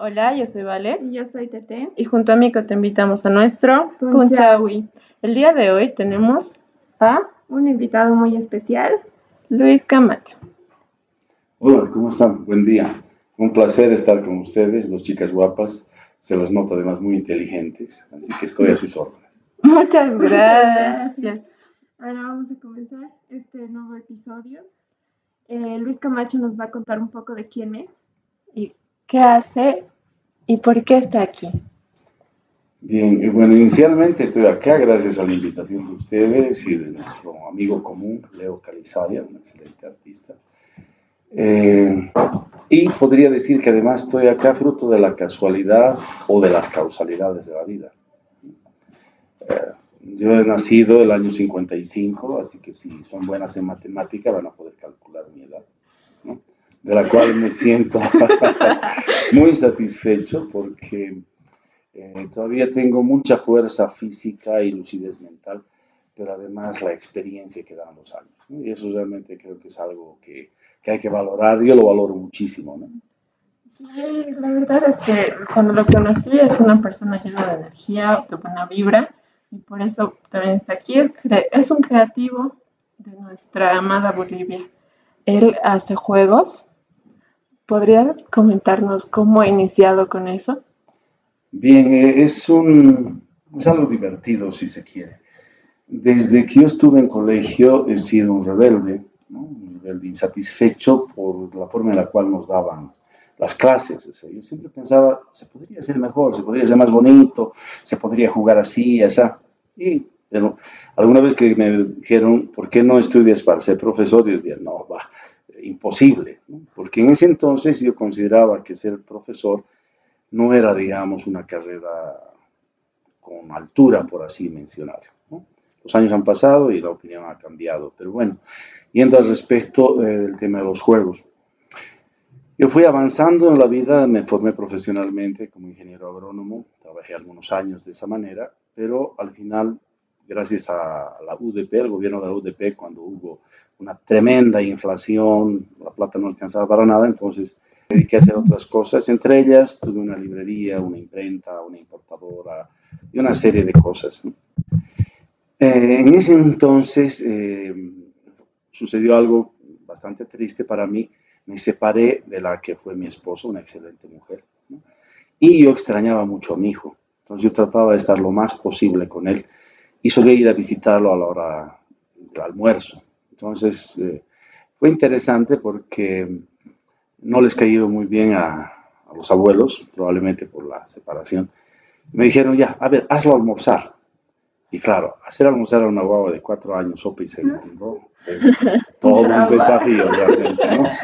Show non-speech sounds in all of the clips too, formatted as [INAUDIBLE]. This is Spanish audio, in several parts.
Hola, yo soy Vale. Y yo soy Tete. Y junto a Mico te invitamos a nuestro Punchawi. El día de hoy tenemos a Un invitado muy especial. Luis Camacho. Hola, ¿cómo están? Buen día. Un placer estar con ustedes, dos chicas guapas. Se las nota además muy inteligentes, así que estoy a sus órdenes. Muchas gracias. Ahora vamos a comenzar este nuevo episodio. Eh, Luis Camacho nos va a contar un poco de quién es. ¿Y qué hace y por qué está aquí? Bien, bueno, inicialmente estoy acá gracias a la invitación de ustedes y de nuestro amigo común, Leo Calizaya, un excelente artista. Eh, y podría decir que además estoy acá fruto de la casualidad o de las causalidades de la vida. Eh, yo he nacido el año 55, así que si son buenas en matemática van a poder calcular mi edad, ¿no? De la cual me siento [LAUGHS] muy satisfecho porque eh, todavía tengo mucha fuerza física y lucidez mental, pero además la experiencia que dan los años. ¿no? Y eso realmente creo que es algo que, que, hay que valorar. Yo lo valoro muchísimo. ¿no? Sí, la verdad es que cuando lo conocí es una persona llena de energía, de buena vibra, y por eso también está aquí. Es un creativo de nuestra amada Bolivia. Él hace juegos. ¿Podrías comentarnos cómo ha iniciado con eso? Bien, eh, es, un, es algo divertido si se quiere. Desde que yo estuve en colegio he sido un rebelde, ¿no? un rebelde insatisfecho por la forma en la cual nos daban las clases. O sea, yo siempre pensaba, se podría hacer mejor, se podría hacer más bonito, se podría jugar así, así. Y pero, alguna vez que me dijeron, ¿por qué no estudias para ser profesor? Yo decía, no, va, imposible. Porque en ese entonces yo consideraba que ser profesor no era, digamos, una carrera con altura, por así mencionarlo. ¿no? Los años han pasado y la opinión ha cambiado, pero bueno, yendo al respecto eh, del tema de los juegos. Yo fui avanzando en la vida, me formé profesionalmente como ingeniero agrónomo, trabajé algunos años de esa manera, pero al final, gracias a la UDP, el gobierno de la UDP, cuando hubo una tremenda inflación, la plata no alcanzaba para nada, entonces me dediqué a hacer otras cosas, entre ellas tuve una librería, una imprenta, una importadora y una serie de cosas. Eh, en ese entonces eh, sucedió algo bastante triste para mí, me separé de la que fue mi esposo, una excelente mujer, y yo extrañaba mucho a mi hijo, entonces yo trataba de estar lo más posible con él y solía ir a visitarlo a la hora del almuerzo. Entonces eh, fue interesante porque no les cayó muy bien a, a, los abuelos, probablemente por la separación. Me dijeron, ya, a ver, hazlo almorzar. Y claro, hacer almorzar a una guagua de cuatro años, sopa y segundo, es todo un desafío realmente, ¿no? [LAUGHS]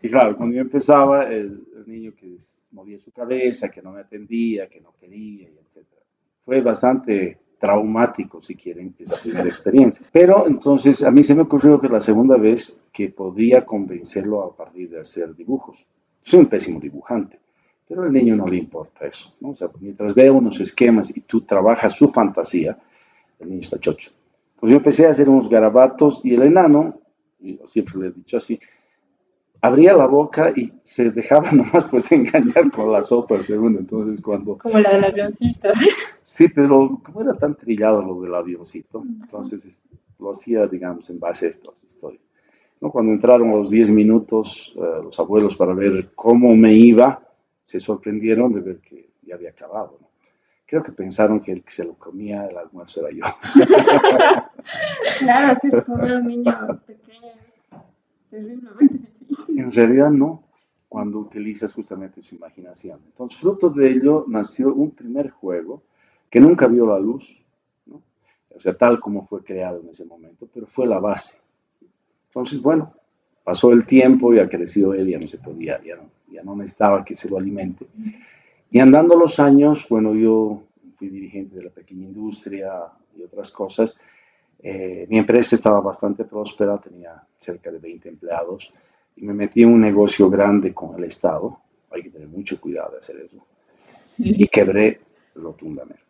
Y claro, cuando yo empezaba, el, el, niño que movía su cabeza, que no me atendía, que no quería, etc. Fue bastante traumático, si quieren, esa primera experiencia. Pero entonces a mí se me ocurrió que la segunda vez que podía convencerlo a partir de hacer dibujos. Soy un pésimo dibujante, pero al niño no le importa eso. ¿no? O sea, mientras vea unos esquemas y tú trabajas su fantasía, el niño está chocho. Pues yo empecé a hacer unos garabatos y el enano, siempre le he dicho así, abría la boca y se dejaba [LAUGHS] nomás pues engañar con la sopa el segundo. Entonces cuando... Como la del avioncito. [LAUGHS] Sí, pero como era tan trillado lo del avioncito, entonces lo hacía, digamos, en base a estas historias. ¿No? Cuando entraron los 10 minutos uh, los abuelos para ver cómo me iba, se sorprendieron de ver que ya había acabado. ¿no? Creo que pensaron que el que se lo comía el almuerzo era yo. [LAUGHS] claro, si es comer un niño pequeño es terriblemente en realidad no, cuando utilizas justamente su imaginación. Entonces, fruto de ello nació un primer juego que nunca vio la luz, ¿no? o sea, tal como fue creado en ese momento, pero fue la base. Entonces, bueno, pasó el tiempo, ya creció él, ya no se podía, ya no, ya no necesitaba que se lo alimente. Y andando los años, bueno, yo fui dirigente de la pequeña industria y otras cosas. Eh, mi empresa estaba bastante próspera, tenía cerca de 20 empleados y me metí en un negocio grande con el Estado. Hay que tener mucho cuidado de hacer eso. Y quebré rotundamente.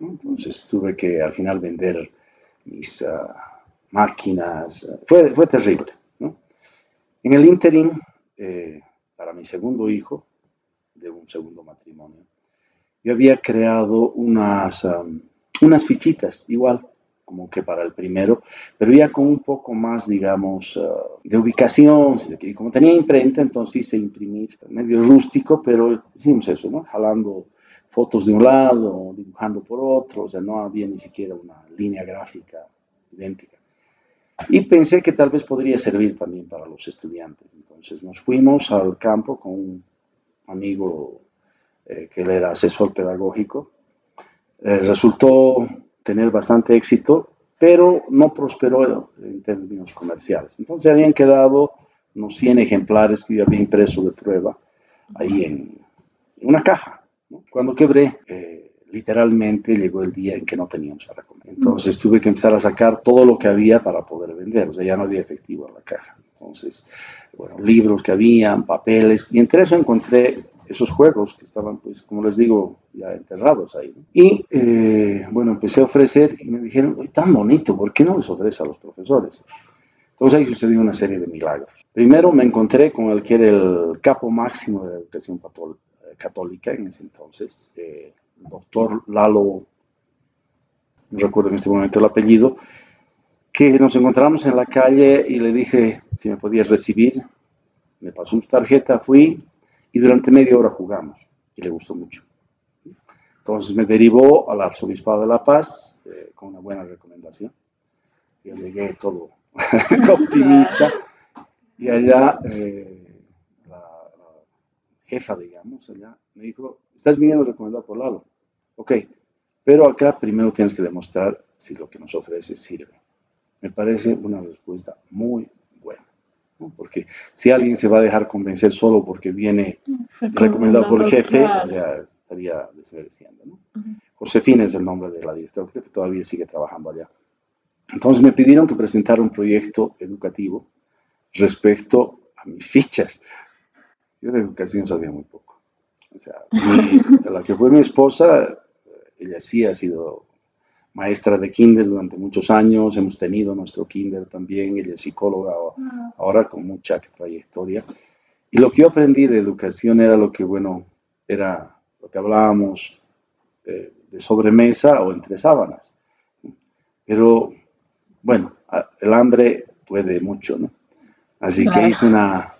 Entonces tuve que al final vender mis uh, máquinas. Fue, fue terrible. ¿no? En el interim, eh, para mi segundo hijo, de un segundo matrimonio, yo había creado unas, unas fichitas, igual como que para el primero, pero ya con un poco más, digamos, ah, de ubicación. Y como tenía imprenta, entonces hice imprimir medio rústico, pero hicimos eso, ¿no? Jalando fotos de un lado, dibujando por otro, o sea, no había ni siquiera una línea gráfica idéntica. Y pensé que tal vez podría servir también para los estudiantes. Entonces nos fuimos al campo con un amigo eh, que él era asesor pedagógico. Eh, resultó tener bastante éxito, pero no prosperó en términos comerciales. Entonces habían quedado unos 100 ejemplares que yo había impreso de prueba ahí en una caja. Cuando quebré, eh, literalmente llegó el día en que no teníamos para comer. Entonces tuve que empezar a sacar todo lo que había para poder vender, o sea, ya no había efectivo en la caja. Entonces, bueno, libros que habían, papeles, y entre eso encontré esos juegos que estaban, pues, como les digo, ya enterrados ahí. Y eh, bueno, empecé a ofrecer y me dijeron, tan bonito, ¿por qué no les ofrece a los profesores? Entonces ahí sucedió una serie de milagros. Primero me encontré con el que era el capo máximo de la educación eh, católica en ese entonces, eh, el doctor Lalo, no recuerdo en este momento el apellido, que nos encontramos en la calle y le dije si me podías recibir. Me pasó su tarjeta, fui, y durante media hora jugamos y le gustó mucho. Entonces me derivó al arzobispado de La Paz eh, con una buena recomendación. Yo llegué todo [LAUGHS] optimista y allá eh, la, jefa, digamos, allá me dijo, estás viniendo recomendado por Lalo. Ok, pero acá primero tienes que demostrar si lo que nos ofrece sirve. Me parece una respuesta muy porque si alguien se va a dejar convencer solo porque viene recomendado por el jefe, ya estaría desmereciendo. ¿no? Josefina es el nombre de la directora, creo que todavía sigue trabajando allá. Entonces me pidieron que presentara un proyecto educativo respecto a mis fichas. Yo de educación sabía muy poco. O sea, [LAUGHS] la que fue mi esposa, ella sí ha sido maestra de kinder durante muchos años, hemos tenido nuestro kinder también, ella es psicóloga ah. ahora con mucha trayectoria. Y lo que yo aprendí de educación era lo que, bueno, era lo que hablábamos de, sobremesa o entre sábanas. Pero, bueno, el hambre puede mucho, ¿no? Así que hice una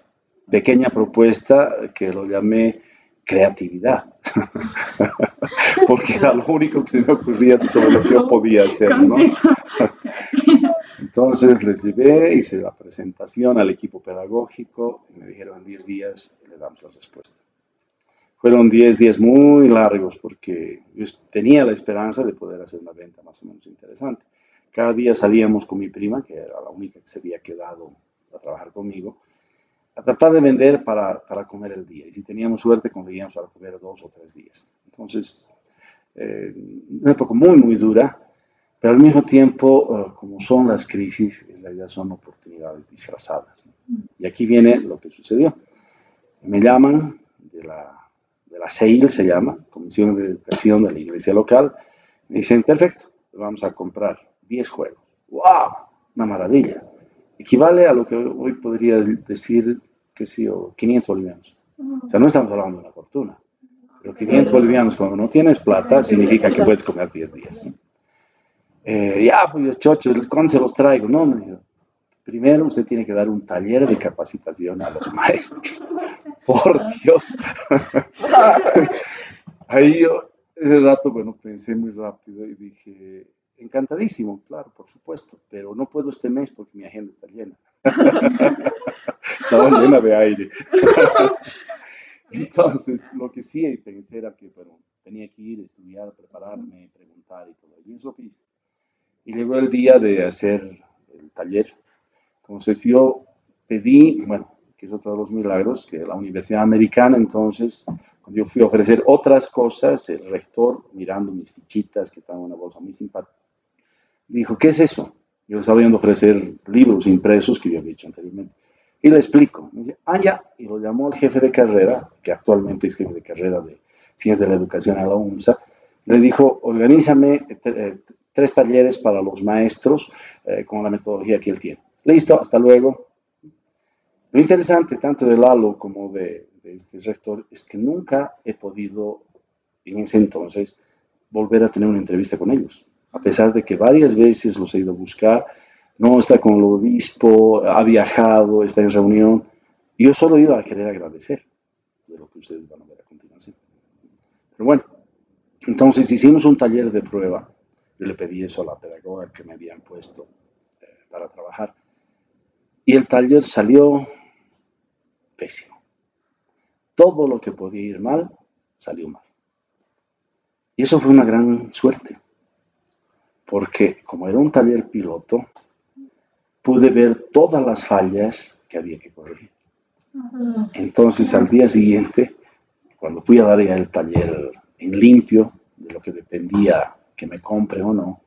pequeña propuesta que lo llamé creatividad, [LAUGHS] porque era lo único que se me ocurría sobre lo que yo podía hacer, ¿no? Entonces les llevé, hice la presentación al equipo pedagógico y me dijeron en 10 días le damos la respuesta. Fueron 10 días muy largos porque yo tenía la esperanza de poder hacer una venta más o menos interesante. Cada día salíamos con mi prima, que era la única que se había quedado a trabajar conmigo, a tratar de vender para, para, comer el día. Y si teníamos suerte, conseguíamos para comer dos o tres días. Entonces, eh, una época muy, muy dura, pero al mismo tiempo, eh, como son las crisis, en realidad son oportunidades disfrazadas. Y aquí viene lo que sucedió. Me llaman de la, de la CEIL, se llama, Comisión de Educación de la Iglesia Local, me dicen, perfecto, vamos a comprar 10 juegos. ¡Wow! Una maravilla equivale a lo que hoy podría decir, que sí, 500 bolivianos. O sea, no estamos hablando de una fortuna. Pero 500 bolivianos cuando no tienes plata significa que puedes comer 10 días. Eh, ya, pues yo, chocho, ¿cuándo se los traigo? No, me dijo, primero usted tiene que dar un taller de capacitación a los maestros. [LAUGHS] Por Dios. [LAUGHS] Ahí yo, ese rato, bueno, pensé muy rápido y dije, Encantadísimo, claro, por supuesto, pero no puedo este mes porque mi agenda está llena. [LAUGHS] Estaba llena de aire. [LAUGHS] Entonces, lo que sí pensé era que bueno, tenía que ir, estudiar, prepararme, preguntar y todo. Y eso hice. Y llegó el día de hacer el taller. Entonces yo pedí, bueno, que es otro de los milagros, que la Universidad Americana, entonces, cuando yo fui a ofrecer otras cosas, el rector, mirando mis fichitas, que estaban en una bolsa muy simpática, dijo, ¿qué es eso? Yo le estaba viendo ofrecer libros impresos que yo había dicho anteriormente. Y le explico. Me dice, ah, ya. Y lo llamó el jefe de carrera, que actualmente es jefe de carrera de Ciencias de la Educación a la UNSA. Le dijo, organízame eh, tres talleres para los maestros eh, con la metodología que él tiene. Listo, hasta luego. Lo interesante tanto de Lalo como de, de este rector es que nunca he podido, en ese entonces, volver a tener una entrevista con ellos. A pesar de que varias veces los he ido a buscar, no está con el obispo, ha viajado, está en reunión. Yo solo iba a querer agradecer de lo que ustedes van a ver a continuación. Pero bueno, entonces hicimos un taller de prueba. Yo le pedí eso a la pedagoga que me habían puesto eh, para trabajar. Y el taller salió pésimo. Todo lo que podía ir mal, salió mal. Y eso fue una gran suerte, porque como era un taller piloto, pude ver todas las fallas que había que corregir. Entonces al día siguiente, cuando fui a dar ya el taller en limpio, de lo que dependía que me compre o no,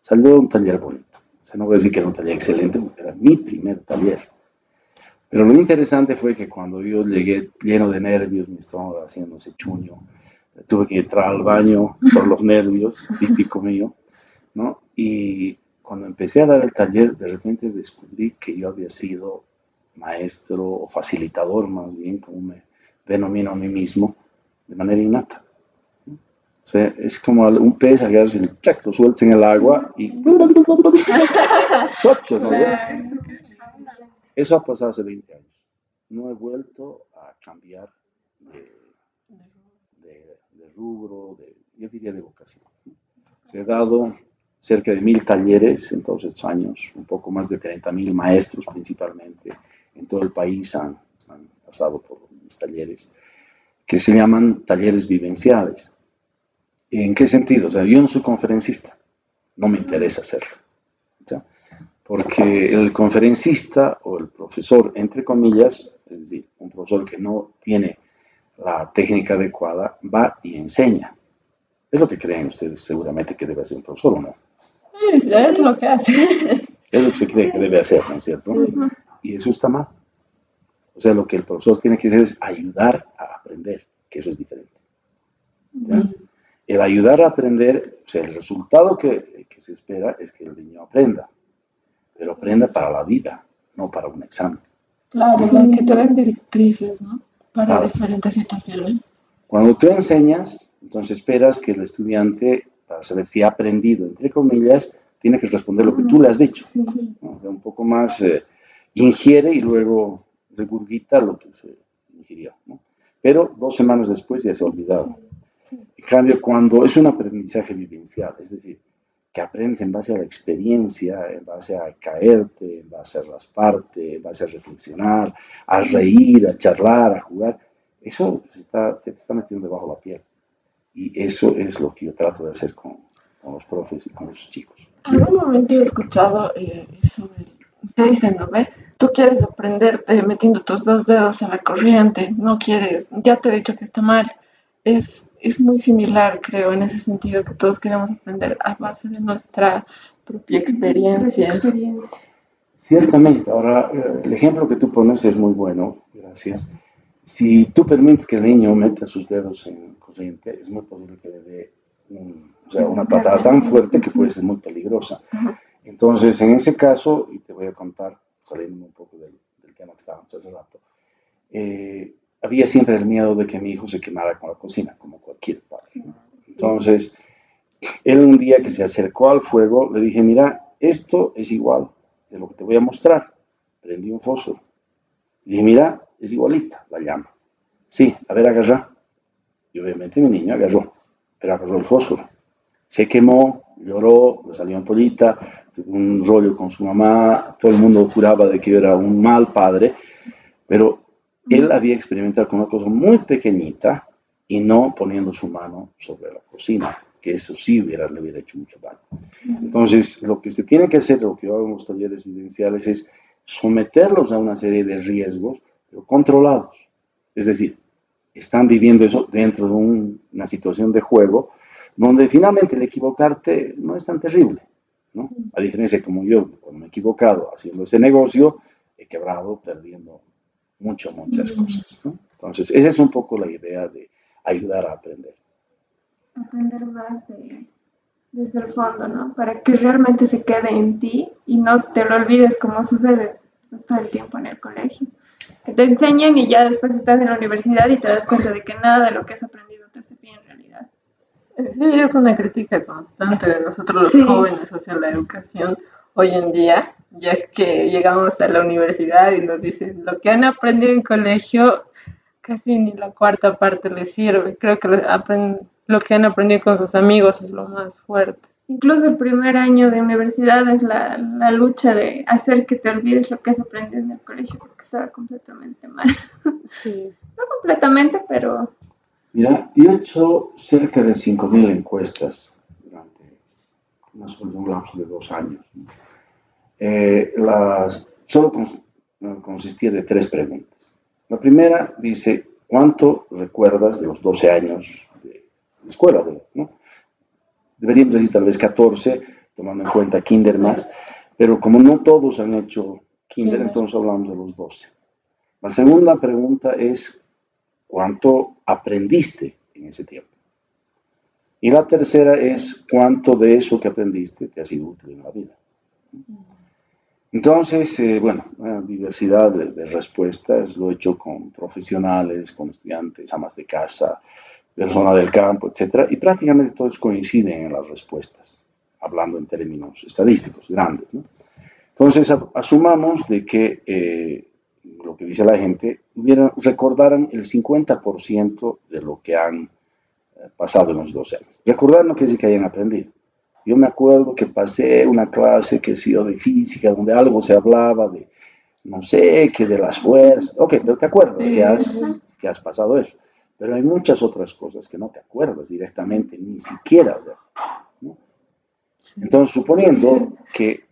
salió un taller bonito. O sea, no voy a decir que era un taller excelente, porque era mi primer taller. Pero lo interesante fue que cuando yo llegué lleno de nervios, me estaba haciendo ese chuño, tuve que entrar al baño por los nervios, típico mío, ¿no? Y cuando empecé a dar el taller, de repente descubrí que yo había sido maestro o facilitador, más bien, como me denomino a mí mismo, de manera innata. O sea, es como un pez, agarras el chac, lo sueltas en el agua y... [LAUGHS] Chocho, ¿no? Eso ha pasado hace 20 años. No he vuelto a cambiar de rubro, de, yo diría de vocación. Se he dado cerca de mil talleres en todos estos años, un poco más de 30 mil maestros principalmente en todo el país han, pasado por mis talleres, que se llaman talleres vivenciales. ¿En qué sentido? O sea, yo no soy conferencista, no me interesa hacerlo. Porque el conferencista o el profesor, entre comillas, es decir, un profesor que no tiene la técnica adecuada, va y enseña. Es lo que creen ustedes seguramente que debe hacer un profesor, ¿o no? Es, lo que hace. Es lo que se cree que debe hacer, ¿no es cierto? Y eso está mal. O sea, lo que el profesor tiene que hacer es ayudar a aprender, que eso es diferente. El ayudar a aprender, o sea, el resultado que, que se espera es que el niño aprenda, pero aprenda para la vida, no para un examen. Claro, que te den directrices, ¿no? para diferentes situaciones. Cuando tú enseñas, entonces esperas que el estudiante, si ha aprendido, entre comillas, tiene que responder lo que tú le has dicho. un poco más eh, ingiere y luego regurgita lo que se ingirió. Pero dos semanas después ya se ha olvidado. En cambio, cuando es un aprendizaje vivencial, es decir, que aprendes en base a la experiencia, en base a caerte, en base a rasparte, en base a reflexionar, a reír, a charlar, a jugar. Eso se, está, se te está metiendo debajo de la piel. Y eso es lo que yo trato de hacer con, con los profes y con los chicos. En algún momento he escuchado eh, eso de, te dicen, ¿no ve? Tú quieres aprenderte metiendo tus dos dedos a la corriente, no quieres, ya te he dicho que está mal. Es es muy similar, creo, en ese sentido, que todos queremos aprender a base de nuestra propia experiencia. Ciertamente. Ahora, eh, el ejemplo que tú pones es muy bueno, gracias. Si tú permites que el niño meta sus dedos en corriente, es muy posible que le dé una patada tan fuerte que puede ser muy peligrosa. Entonces, en ese caso, y te voy a contar, saliendo un poco del, tema que estábamos hace rato, eh, había siempre el miedo de que mi hijo se quemara con la cocina, como cualquier padre. Entonces, él un día que se acercó al fuego, le dije, mira, esto es igual de lo que te voy a mostrar. Prendí un fósforo. Dije, mira, es igualita la llama. Sí, a ver, agarra. Y obviamente mi niño agarró, pero agarró el fósforo. Se quemó, lloró, le salió pollita, tuvo un rollo con su mamá, todo el mundo juraba de que era un mal padre, pero él había experimentado con una cosa muy pequeñita y no poniendo su mano sobre la cocina, que eso sí hubiera, le hubiera hecho mucho daño. Entonces, lo que se tiene que hacer, lo que yo hago en los talleres evidenciales, es someterlos a una serie de riesgos, pero controlados. Es decir, están viviendo eso dentro de una situación de juego, donde finalmente el equivocarte no es tan terrible. ¿no? A diferencia de como yo, cuando me he equivocado haciendo ese negocio, he quebrado perdiendo muchas, muchas cosas. Entonces, esa es un poco la idea de ayudar a aprender. Aprender más desde el fondo, ¿no? Para que realmente se quede en ti y no te lo olvides como sucede todo el tiempo en el colegio. Que te enseñan y ya después estás en la universidad y te das cuenta de que nada de lo que has aprendido te hace bien en realidad. Sí, es una crítica constante de nosotros los jóvenes hacia la educación hoy en día, ya es que llegamos a la universidad y nos dicen lo que han aprendido en colegio casi ni la cuarta parte les sirve. Creo que lo que han aprendido con sus amigos es lo más fuerte. Incluso el primer año de universidad es la, la lucha de hacer que te olvides lo que has aprendido en el colegio porque estaba completamente mal. [LAUGHS] no completamente, pero... Mira, yo he hecho cerca de 5.000 encuestas durante un lapso de dos años. Eh, las, solo consistía de tres preguntas. La primera dice, ¿cuánto recuerdas de los 12 años de escuela? ¿no? Deberíamos decir tal vez 14, tomando en cuenta kinder más, pero como no todos han hecho kinder, entonces hablamos de los 12. La segunda pregunta es, ¿cuánto aprendiste en ese tiempo? Y la tercera es, ¿cuánto de eso que aprendiste te ha sido útil en la vida? Entonces, eh, bueno, una diversidad de, respuestas, lo he hecho con profesionales, con estudiantes, amas de casa, personas del campo, etc. Y prácticamente todos coinciden en las respuestas, hablando en términos estadísticos grandes. Entonces, asumamos de que eh, lo que dice la gente, recordaran el 50% de lo que han eh, pasado en los dos años. Recordar no quiere decir que hayan aprendido yo me acuerdo que pasé una clase que ha sido de física, donde algo se hablaba de, no sé, que de las fuerzas. Ok, pero te acuerdas que, has, que has pasado eso. Pero hay muchas otras cosas que no te acuerdas directamente, ni siquiera. Entonces, suponiendo que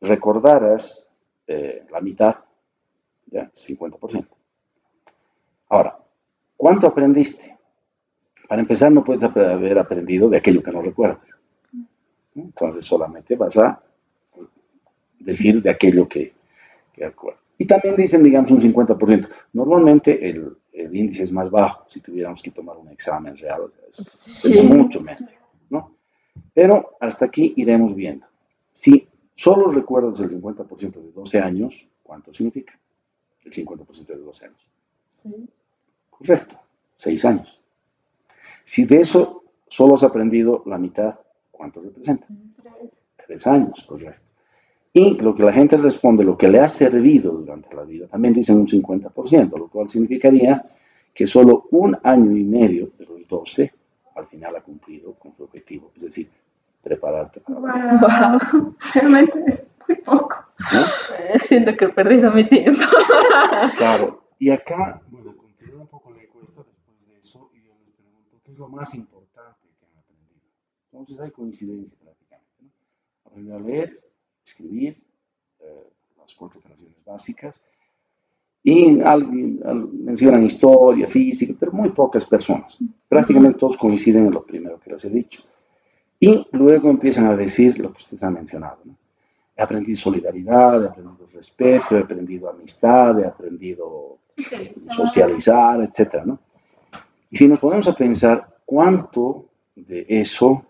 recordaras eh, la mitad, ya, 50%. Ahora, ¿cuánto aprendiste? Para empezar, no puedes haber aprendido de aquello que no recuerdas. Entonces solamente vas a decir de aquello que, que acuerdas. Y también dicen, digamos, un 50%. Normalmente el, el, índice es más bajo si tuviéramos que tomar un examen real. sería mucho menos, ¿no? Pero hasta aquí iremos viendo. Si solo recuerdas el 50% de 12 años, ¿cuánto significa? El 50% de 12 años. Sí. Correcto, 6 años. Si de eso solo has aprendido la mitad, ¿Cuánto representa? Tres. años, correcto. Y lo que la gente responde, lo que le ha servido durante la vida, también dicen un 50%, lo cual significaría que solo un año y medio de los 12 al final ha cumplido con su objetivo, es decir, prepararte para [LAUGHS] wow. Realmente es muy poco. [LAUGHS] Siento que he perdido mi tiempo. [LAUGHS] claro. Y acá, bueno, continúo un poco la encuesta después de eso y yo les pregunto, ¿qué es lo más importante? Entonces hay coincidencia prácticamente. ¿no? Aprender a leer, escribir, eh, las cuatro operaciones básicas. Y alguien, mencionan historia, física, pero muy pocas personas. Prácticamente todos coinciden en lo primero que les he dicho. Y luego empiezan a decir lo que ustedes han mencionado. ¿no? He aprendido solidaridad, he aprendido respeto, he aprendido amistad, he aprendido socializar, etc. ¿no? Y si nos ponemos a pensar cuánto de eso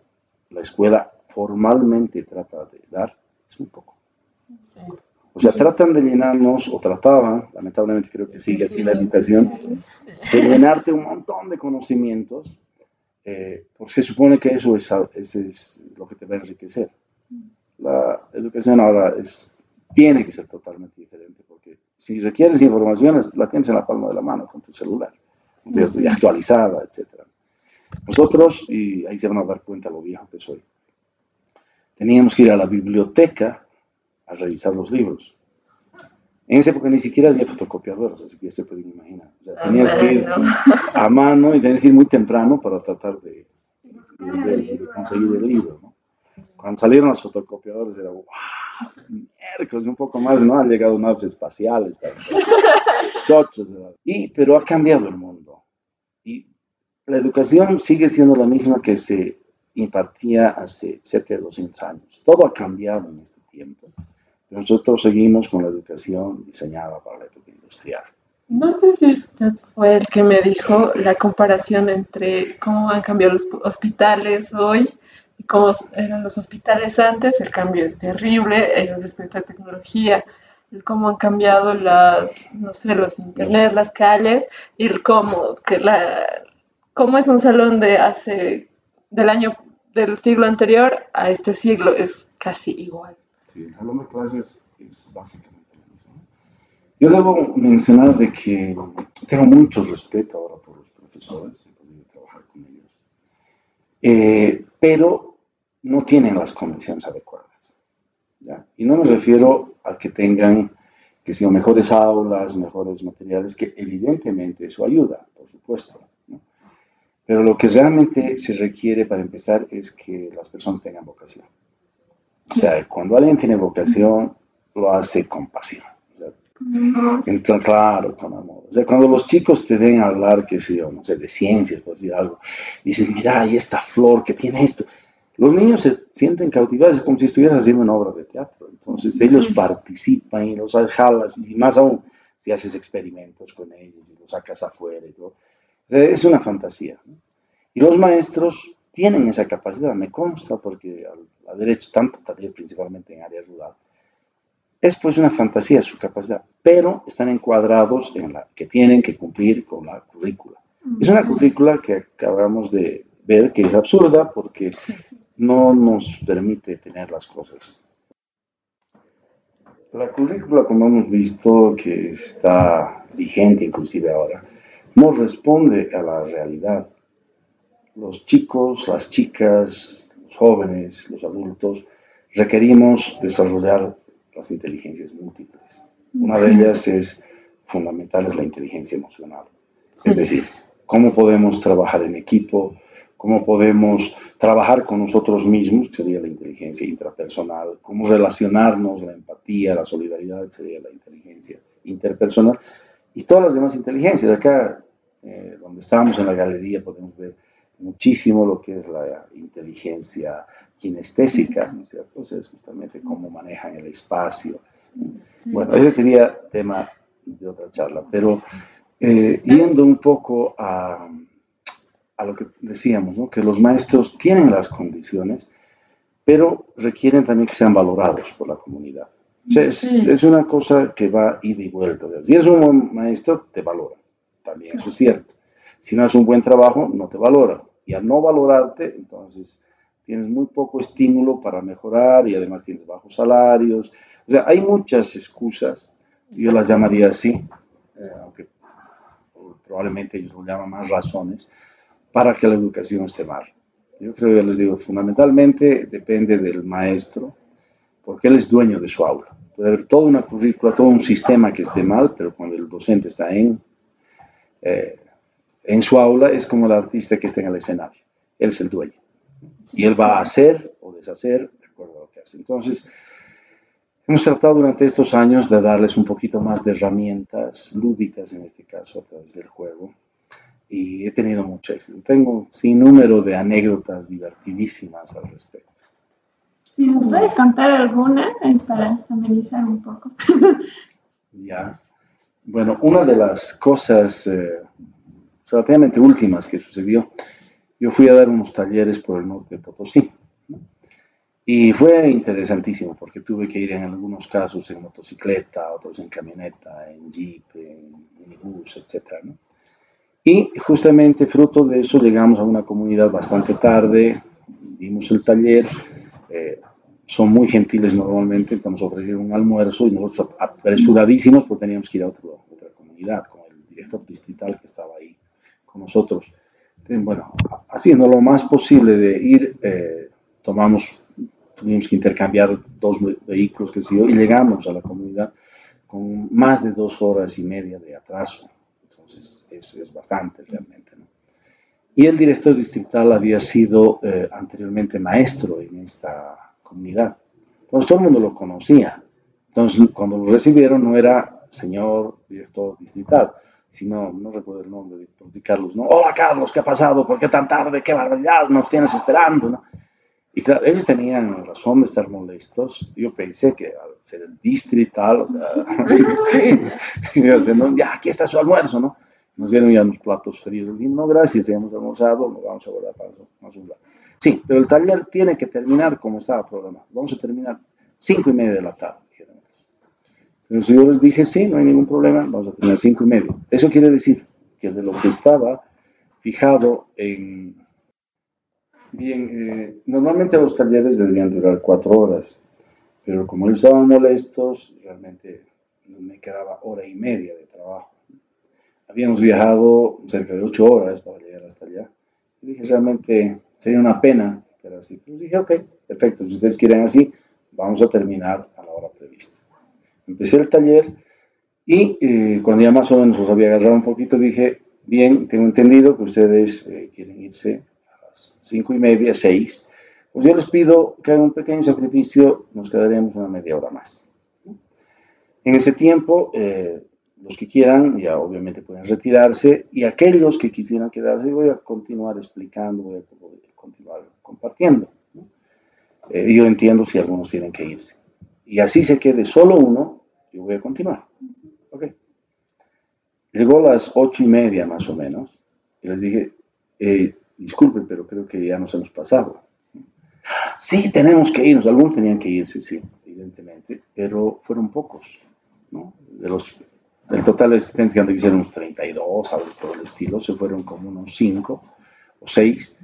la escuela formalmente trata de dar es muy poco. O sea, tratan de llenarnos, o trataban, lamentablemente creo que sigue así la educación, de llenarte un montón de conocimientos, eh, porque se supone que eso es, es lo que te va a enriquecer. La educación ahora es, tiene que ser totalmente diferente, porque si requieres información, la tienes en la palma de la mano con tu celular, y actualizada, etcétera. Nosotros, y ahí se van a dar cuenta lo viejo que soy, teníamos que ir a la biblioteca a revisar los libros. En esa época ni siquiera había fotocopiadoras, así que ya se pueden imaginar. O sea, tenías que ir a mano y tenías que ir muy temprano para tratar de, conseguir el libro. Cuando salieron las fotocopiadoras era, wow, miércoles, un poco más, ¿no? Han llegado naves espaciales, chochos, [LAUGHS] y, pero ha cambiado el mundo. Y la educación sigue siendo la misma que se impartía hace cerca de 200 años. Todo ha cambiado en este tiempo. Nosotros seguimos con la educación diseñada para la época industrial. No sé si usted fue el que me dijo la comparación entre cómo han cambiado los hospitales hoy y cómo eran los hospitales antes. El cambio es terrible eh, respecto a tecnología. cómo han cambiado las, no sé, los internet, las calles, y cómo, que la, cómo es un salón de hace, del año, del siglo anterior a este siglo, es casi igual. Sí, el salón de clases es básicamente lo mismo. Yo debo mencionar de que tengo mucho respeto ahora por los profesores, he podido trabajar con ellos, eh, pero no tienen las condiciones adecuadas. Y no me refiero a que tengan, que sean mejores aulas, mejores materiales, que evidentemente eso ayuda, por supuesto. Pero lo que realmente se requiere para empezar es que las personas tengan vocación. O sea, cuando alguien tiene vocación, lo hace con pasión. Entonces, claro, con amor. O sea, cuando los chicos te ven hablar, que sé yo, no sé, de ciencias, pues de algo, dices, mira, hay esta flor que tiene esto. Los niños se sienten cautivados, como si estuvieras haciendo una obra de teatro. Entonces ellos participan y los jalas, y más aún si haces experimentos con ellos y los sacas afuera y todo. Es una fantasía. Y los maestros tienen esa capacidad, me consta, porque a, derecho, tanto también principalmente en área rural, es pues una fantasía su capacidad, pero están encuadrados en la que tienen que cumplir con la currícula. Es una currícula que acabamos de ver que es absurda porque no nos permite tener las cosas. La currícula, como hemos visto, que está vigente inclusive ahora, no responde a la realidad. Los chicos, las chicas, los jóvenes, los adultos, requerimos desarrollar las inteligencias múltiples. Una de ellas es fundamental, es la inteligencia emocional. Es decir, cómo podemos trabajar en equipo, cómo podemos trabajar con nosotros mismos, que sería la inteligencia intrapersonal, cómo relacionarnos, la empatía, la solidaridad, que sería la inteligencia interpersonal, y todas las demás inteligencias. Acá, eh, donde estamos en la galería, podemos ver muchísimo lo que es la inteligencia kinestésica, ¿no es cierto? O sea, es justamente cómo manejan el espacio. Bueno, ese sería tema de otra charla, pero eh, yendo un poco a a lo que decíamos, ¿no? que los maestros tienen las condiciones, pero requieren también que sean valorados por la comunidad. es, una cosa que va ida y vuelta. Si es un buen maestro, te valora. También eso es cierto. Si no es un buen trabajo, no te valora. Y al no valorarte, entonces tienes muy poco estímulo para mejorar y además tienes bajos salarios. O sea, hay muchas excusas, yo las llamaría así, eh, aunque probablemente ellos lo llaman más razones, para que la educación esté mal. Yo creo que les digo, fundamentalmente depende del maestro, porque él es dueño de su aula. Puede haber toda una currícula, todo un sistema que esté mal, pero cuando el docente está en, eh, en su aula es como el artista que está en el escenario. Él es el dueño. Y él va a hacer o deshacer de acuerdo a lo que hace. Entonces, hemos tratado durante estos años de darles un poquito más de herramientas lúdicas, en este caso, a través del juego, y he tenido mucho éxito. Tengo sin número de anécdotas divertidísimas al respecto. Si nos puede contar alguna eh, para amenizar un poco. [LAUGHS] ya. Bueno, una de las cosas eh, relativamente últimas que sucedió, yo fui a dar unos talleres por el norte de Potosí. Y fue interesantísimo porque tuve que ir en algunos casos en motocicleta, otros en camioneta, en jeep, en minibús, etc. ¿no? Y justamente fruto de eso llegamos a una comunidad bastante tarde, dimos el taller, eh, son muy gentiles normalmente, estamos ofreciendo un almuerzo y nosotros apresuradísimos porque teníamos que ir a otra comunidad con el director distrital que estaba ahí con nosotros. bueno, haciendo lo más posible de ir, eh, tomamos, tuvimos que intercambiar dos vehículos que y llegamos a la comunidad con más de dos horas y media de atraso es, bastante realmente. Y el director distrital había sido eh, anteriormente maestro en esta comunidad. Entonces todo el mundo lo conocía. Entonces cuando lo recibieron no era señor director distrital, sino, no recuerdo el nombre de, Carlos, ¿no? Hola Carlos, ¿qué ha pasado? ¿Por qué tan tarde? ¿Qué barbaridad? Nos tienes esperando, ¿no? Y claro, ellos tenían razón de estar molestos. Yo pensé que al ser el distrital, o sea, [LAUGHS] ya aquí está su almuerzo, ¿no? Nos dieron ya unos platos fríos. Dijimos, no, gracias, ya hemos almorzado, nos vamos a volver para más un Sí, pero el taller tiene que terminar como estaba programado. Vamos a terminar cinco y media de la tarde, Entonces yo les dije, sí, no hay ningún problema, vamos a tener cinco y medio. Eso quiere decir que de lo que estaba fijado en... Bien, eh, normalmente los talleres deberían durar cuatro horas, pero como ellos estaban molestos, realmente me quedaba hora y media de trabajo. Habíamos viajado cerca de ocho horas para llegar hasta allá. Dije, realmente sería una pena pero así. Pues dije, ok, perfecto, si ustedes quieren así, vamos a terminar a la hora prevista. Empecé el taller y eh, cuando ya más o menos los había agarrado un poquito, dije, bien, tengo entendido que ustedes eh, quieren irse a las cinco y media, seis. Pues yo les pido que hagan un pequeño sacrificio, nos quedaremos una media hora más. En ese tiempo, eh, los que quieran ya obviamente pueden retirarse y aquellos que quisieran quedarse, voy a continuar explicando, voy a continuar compartiendo. Eh, yo entiendo si algunos tienen que irse. Y así se quede solo uno, yo voy a continuar. Ok. Llegó a las ocho y media más o menos y les dije, eh, disculpen, pero creo que ya nos hemos pasado. Sí, tenemos que irnos. Algunos tenían que irse, sí, evidentemente, pero fueron pocos. ¿no? Del total de asistentes que hicieron unos 32, algo por el estilo, se fueron como unos 5 o 6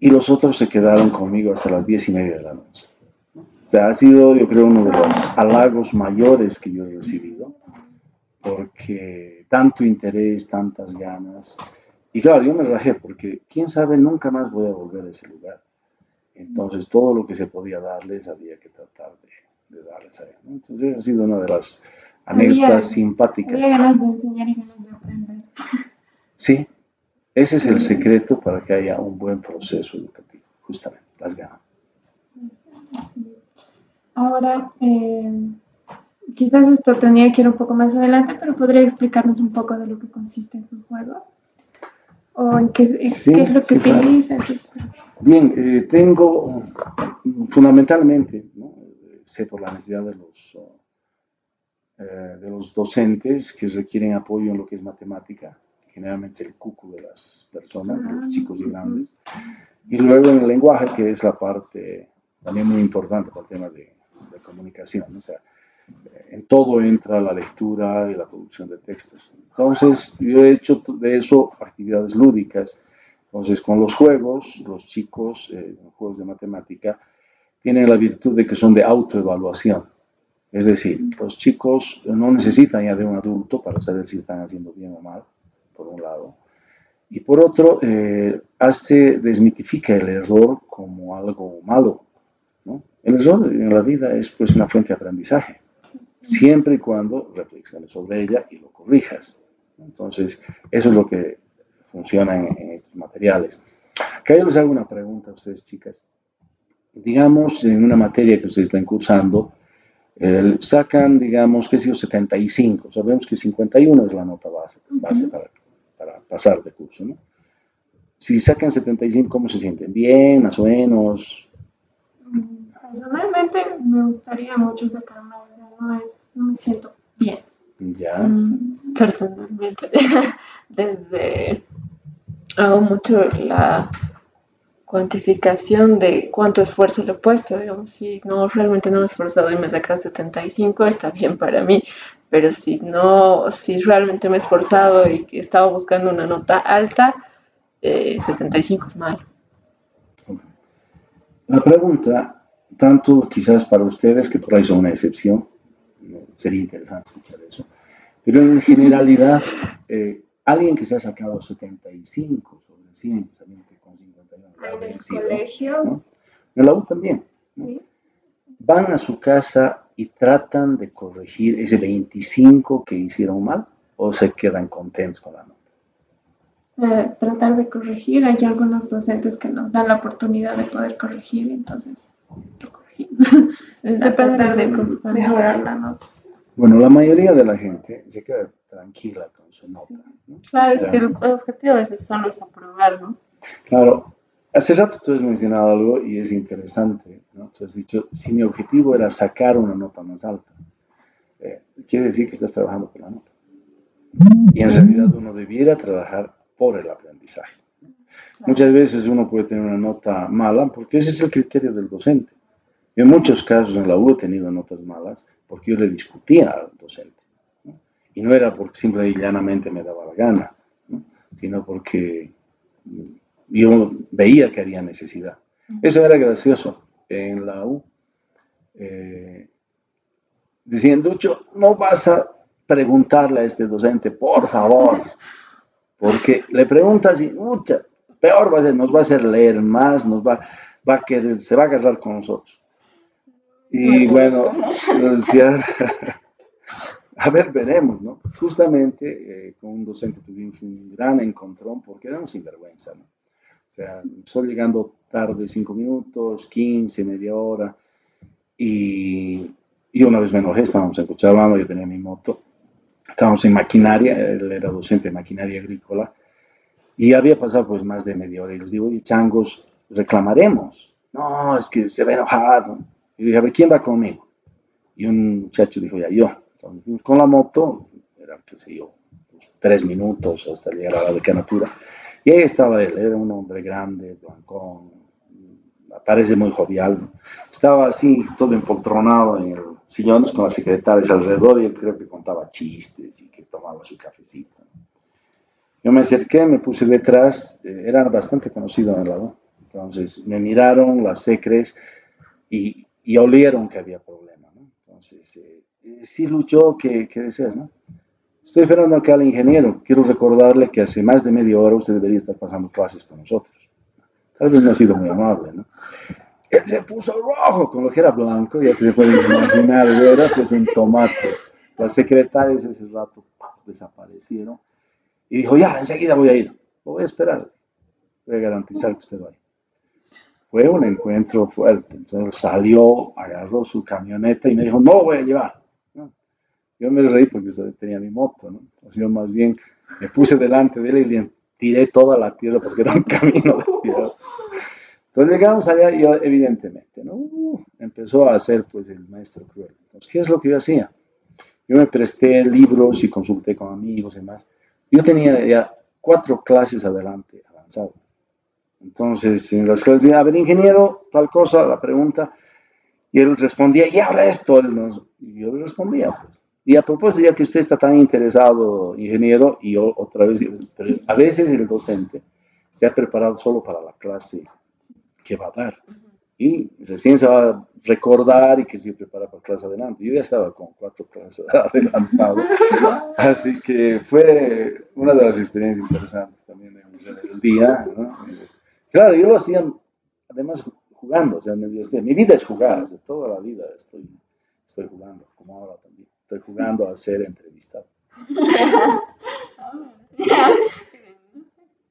y los otros se quedaron conmigo hasta las diez y media de la noche. O sea, ha sido, yo creo, uno de los halagos mayores que yo he recibido, porque tanto interés, tantas ganas. Y claro, yo me rajé, porque quién sabe, nunca más voy a volver a ese lugar. Entonces, todo lo que se podía darles había que tratar de, darles a. Entonces, ha sido una de las anécdotas simpáticas. Había ganas de enseñar y ganas de aprender. Sí, ese es el secreto para que haya un buen proceso educativo, justamente, las ganas. Ahora, eh, quizás esto tenía que ir un poco más adelante, pero ¿podría explicarnos un poco de lo que consiste en su juego? ¿O en qué, es lo que utiliza? Bien, eh, tengo fundamentalmente, sé por la necesidad de los, eh, de los docentes que requieren apoyo en lo que es matemática, generalmente el cucu de las personas, de los chicos y grandes. Y luego en el lenguaje, que es la parte también muy importante para el tema de, comunicación. O sea, en todo entra la lectura y la producción de textos. Entonces, yo he hecho de eso actividades lúdicas. Entonces, con los juegos, los chicos, eh, juegos de matemática, tienen la virtud de que son de autoevaluación. Es decir, los chicos no necesitan ya de un adulto para saber si están haciendo bien o mal por un lado, y por otro, eh, hace, desmitifica el error como algo malo. ¿No? El error en la vida es pues una fuente de aprendizaje, siempre y cuando reflexiones sobre ella y lo corrijas. Entonces, eso es lo que funciona en, estos materiales. Acá yo les hago una pregunta a ustedes, chicas. Digamos, en una materia que ustedes están cursando, sacan, digamos, que es 75. Sabemos que 51 es la nota base, base para para pasar de curso, ¿no? Si sacan 75, ¿cómo se sienten? ¿Bien, más o menos? Personalmente me gustaría mucho sacar más, no, es, no me siento bien. Ya. Mm, personalmente, [LAUGHS] desde hago mucho la cuantificación de cuánto esfuerzo le he puesto, digamos, si no, realmente no me he esforzado y me saca 75, está bien para mí, pero si no, si realmente me he esforzado y he estado buscando una nota alta, 75 eh, es malo. La pregunta, tanto quizás para ustedes, que por ahí son una excepción, sería interesante escuchar eso, pero en generalidad, eh, alguien que se ha sacado 75 sobre 100, sabiendo que con 51 en el colegio, en la U también, van a su casa y tratan de corregir ese 25 que hicieron mal o se quedan contentos con la nota? Eh, tratar de corregir. Hay algunos docentes que nos dan la oportunidad de poder corregir, entonces. Depende de mejorar la nota. Bueno, la mayoría de la gente se queda tranquila con su nota. Claro, es que el objetivo a veces solo es aprobar, ¿no? Claro, Hace rato tú has mencionado algo y es interesante, ¿no? Tú has dicho, si mi objetivo era sacar una nota más alta, eh, quiere decir que estás trabajando por la nota. Y en realidad uno debiera trabajar por el aprendizaje. Muchas veces uno puede tener una nota mala porque ese es el criterio del docente. en muchos casos en la U he tenido notas malas porque yo le discutía al docente. Y no era porque simple y llanamente me daba la gana, sino porque yo veía que había necesidad. Eso era gracioso. En la U, eh, diciendo, no vas a preguntarle a este docente, por favor, porque le preguntas y mucha, peor va a ser, nos va a hacer leer más, nos va, va a querer, se va a agarrar con nosotros. Y bueno, [LAUGHS] decía, a ver, veremos, ¿no? Justamente eh, con un docente tuvimos un gran encontrón porque éramos sinvergüenza, ¿no? O sea, empezó llegando tarde cinco minutos, 15, media hora, y, y una vez me enojé, estábamos en Cochabamba, yo tenía mi moto, estábamos en maquinaria, él era docente de maquinaria agrícola, y había pasado pues más de media hora, y les digo, y changos, reclamaremos. No, es que se va a enojar. Y dije, a ver, ¿quién va conmigo? Y un muchacho dijo, ya yo. Entonces, con la moto, era, qué sé yo, pues, tres minutos hasta llegar a la decanatura. Y ahí estaba él, era un hombre grande, blancón, parece muy jovial. Estaba así, todo empoltronado en el sillón con las secretarias alrededor y él creo que contaba chistes y que tomaba su cafecito. Yo me acerqué, me puse detrás, eh, era bastante conocido en el lado. Entonces me miraron las secres y, y olieron que había problema. ¿no? Entonces, eh, eh, sí luchó, ¿qué, ¿qué, deseas? No? Estoy esperando acá al ingeniero. Quiero recordarle que hace más de media hora usted debería estar pasando clases con nosotros. Tal vez no ha sido muy amable, ¿no? Él se puso rojo con lo que era blanco, ya se pueden imaginar, era pues un tomate. Las secretarias ese rato desaparecieron y dijo, ya, enseguida voy a ir. Voy a esperar. Voy a garantizar que usted vaya. Fue un encuentro fuerte. Entonces salió, agarró su camioneta y me dijo, no lo voy a llevar. Yo me reí porque usted tenía mi moto, ¿no? O más bien me puse delante de él y le tiré toda la tierra porque era un camino de tierra. Entonces llegamos allá y yo, evidentemente, ¿no? Empezó a hacer pues el maestro cruel. Entonces, ¿qué es lo que yo hacía? Yo me presté libros y consulté con amigos y demás. Yo tenía ya cuatro clases adelante avanzado. Entonces, en las clases, a ver, ingeniero, tal cosa, la pregunta, y él respondía, y ahora esto, y yo le respondía, pues. Y a propósito, ya que usted está tan interesado, ingeniero, y yo otra vez, pero a veces el docente se ha preparado solo para la clase que va a dar. Y recién se va recordar y que se prepara para clase adelante. Yo ya estaba con cuatro clases [LAUGHS] adelantado. Así que fue una de las experiencias interesantes también en el día. Claro, yo lo hacía además jugando. O sea, me mi vida es jugar. O sea, toda la vida estoy, estoy jugando, como ahora también. Estoy jugando a ser entrevistado. [LAUGHS]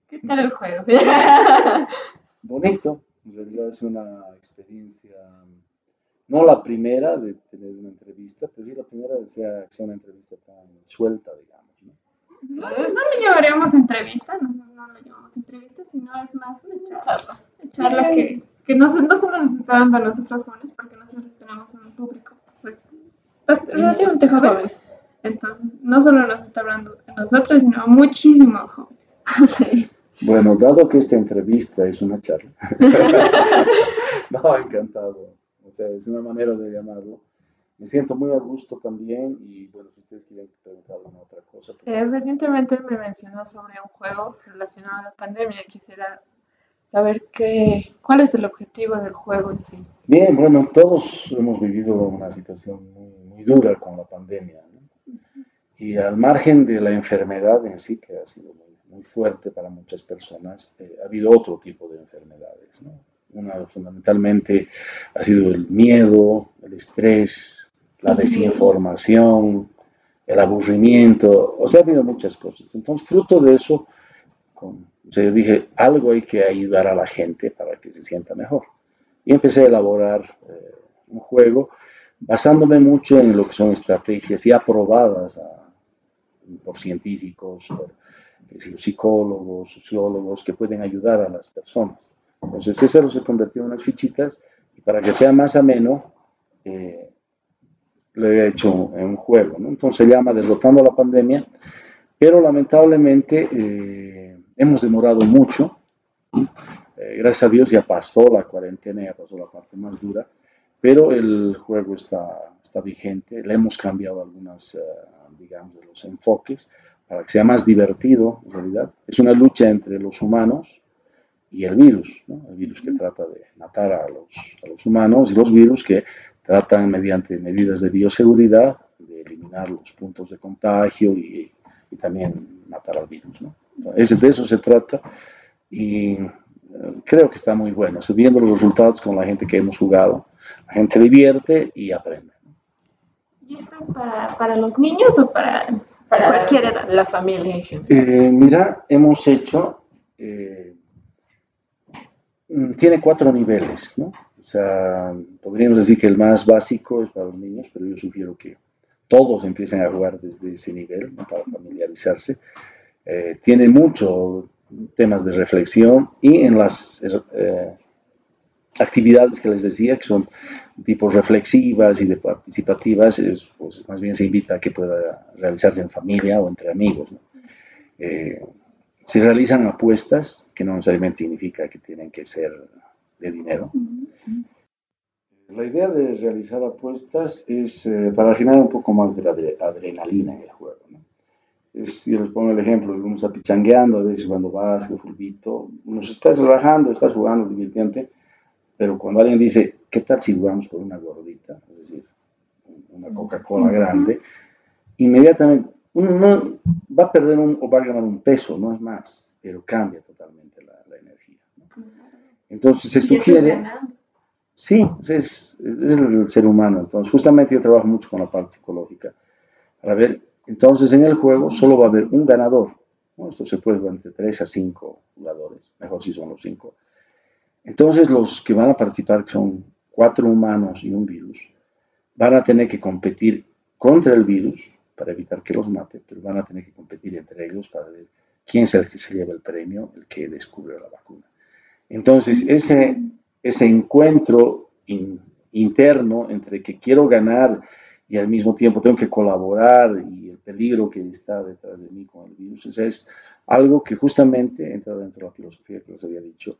¿Qué tal el juego? [LAUGHS] Bonito en realidad es una experiencia, no la primera de tener una entrevista, pero sí la primera de ser, una entrevista tan suelta, digamos. ¿no? No, le llamaríamos entrevista, no, no lo llamamos entrevista, sino es más una charla. Una charla que, que no, no, solo nos está dando a nosotros jóvenes, porque nosotros tenemos un público pues, relativamente joven. Entonces, no solo nos está hablando a nosotros, sino a muchísimos jóvenes. [LAUGHS] sí. Bueno, dado que esta entrevista es una charla, [LAUGHS] [LAUGHS] no, encantado. Sea, es una manera de llamarlo. Me siento muy a gusto también y bueno, si ustedes quieren preguntar alguna otra cosa. Eh, recientemente me mencionó sobre un juego relacionado a la pandemia. Quisiera saber qué, cuál es el objetivo del juego en sí. Bien, bueno, todos hemos vivido una situación muy, muy dura con la pandemia. ¿no? Y al margen de la enfermedad en sí, que ha sido muy muy fuerte para muchas personas, eh, ha habido otro tipo de enfermedades. ¿no? Una fundamentalmente ha sido el miedo, el estrés, la desinformación, el aburrimiento, o sea, ha habido muchas cosas. Entonces, fruto de eso, con, o sea, yo dije, algo hay que ayudar a la gente para que se sienta mejor. Y empecé a elaborar eh, un juego basándome mucho en lo que son estrategias ya aprobadas por científicos, por psicólogos, sociólogos que pueden ayudar a las personas. Entonces eso se convirtió en unas fichitas y para que sea más ameno, eh, he hecho en un juego. Entonces se llama Derrotando la Pandemia, pero lamentablemente eh, hemos demorado mucho. Eh, gracias a Dios ya pasó la cuarentena, ya pasó la parte más dura, pero el juego está, está vigente, le hemos cambiado algunas, digamos, de los enfoques para que sea más divertido, en realidad. Es una lucha entre los humanos y el virus, el virus que trata de matar a los, a los humanos y los virus que tratan mediante medidas de bioseguridad de eliminar los puntos de contagio y, y también matar al virus. ¿no? Es, de eso se trata y eh, creo que está muy bueno. Viendo los resultados con la gente que hemos jugado, la gente se divierte y aprende. ¿Y esto es para, para los niños o para, para cualquier edad? La familia en general. Eh, mira, hemos hecho, eh, tiene cuatro niveles, ¿no? O sea, podríamos decir que el más básico es para los niños, pero yo sugiero que todos empiecen a jugar desde ese nivel para familiarizarse. Eh, tiene muchos temas de reflexión y en las eh, actividades que les decía, que son tipos reflexivas y participativas, pues más bien se invita a que pueda realizarse en familia o entre amigos. Eh, se realizan apuestas, que no necesariamente significa que tienen que ser de dinero. La idea de realizar apuestas es eh, para generar un poco más de la adrenalina en el juego. ¿no? Es, yo les pongo el ejemplo, uno está pichangueando, a veces cuando vas, el fulbito, nos estás relajando, estás jugando, divirtiente, pero cuando alguien dice, ¿qué tal si jugamos por una gordita? Es decir, una Coca-Cola grande, inmediatamente uno no va a perder un, o va a ganar un peso, no es más, pero cambia totalmente la, energía. Entonces se sugiere... Sí, es, el ser humano. Entonces, justamente yo trabajo mucho con la parte psicológica. Ver, entonces en el juego solo va a haber un ganador. Esto se puede jugar entre 3 a 5 jugadores, mejor si son los 5. Entonces los que van a participar, que son cuatro humanos y un virus, van a tener que competir contra el virus para evitar que los mate, pero van a tener que competir entre ellos para ver quién es el que se lleva el premio, el que descubre la vacuna. Entonces, ese, ese encuentro interno entre que quiero ganar y al mismo tiempo tengo que colaborar y el peligro que está detrás de mí con el virus, es algo que justamente entra dentro de la filosofía que les había dicho,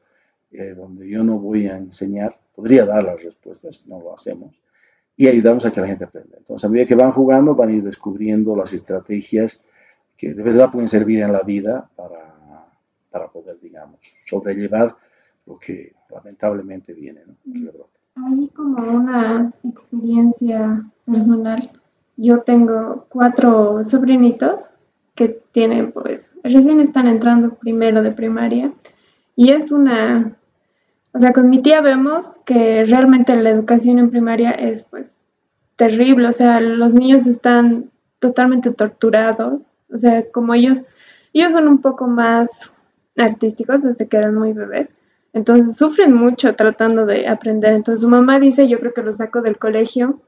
eh, donde yo no voy a enseñar, podría dar las respuestas, no lo hacemos, y ayudamos a que la gente aprenda. Entonces, a medida que van jugando, van a ir descubriendo las estrategias que de verdad pueden servir en la vida para, para poder, digamos, sobrellevar lo que lamentablemente viene. ¿no? Hay como una experiencia personal. Yo tengo cuatro sobrinitos que tienen, pues, recién están entrando primero de primaria y es una, o sea, con mi tía vemos que realmente la educación en primaria es, pues, terrible, o sea, los niños están totalmente torturados, o sea, como ellos, ellos son un poco más artísticos desde que eran muy bebés, entonces sufren mucho tratando de aprender. Entonces su mamá dice, yo creo que los saco del colegio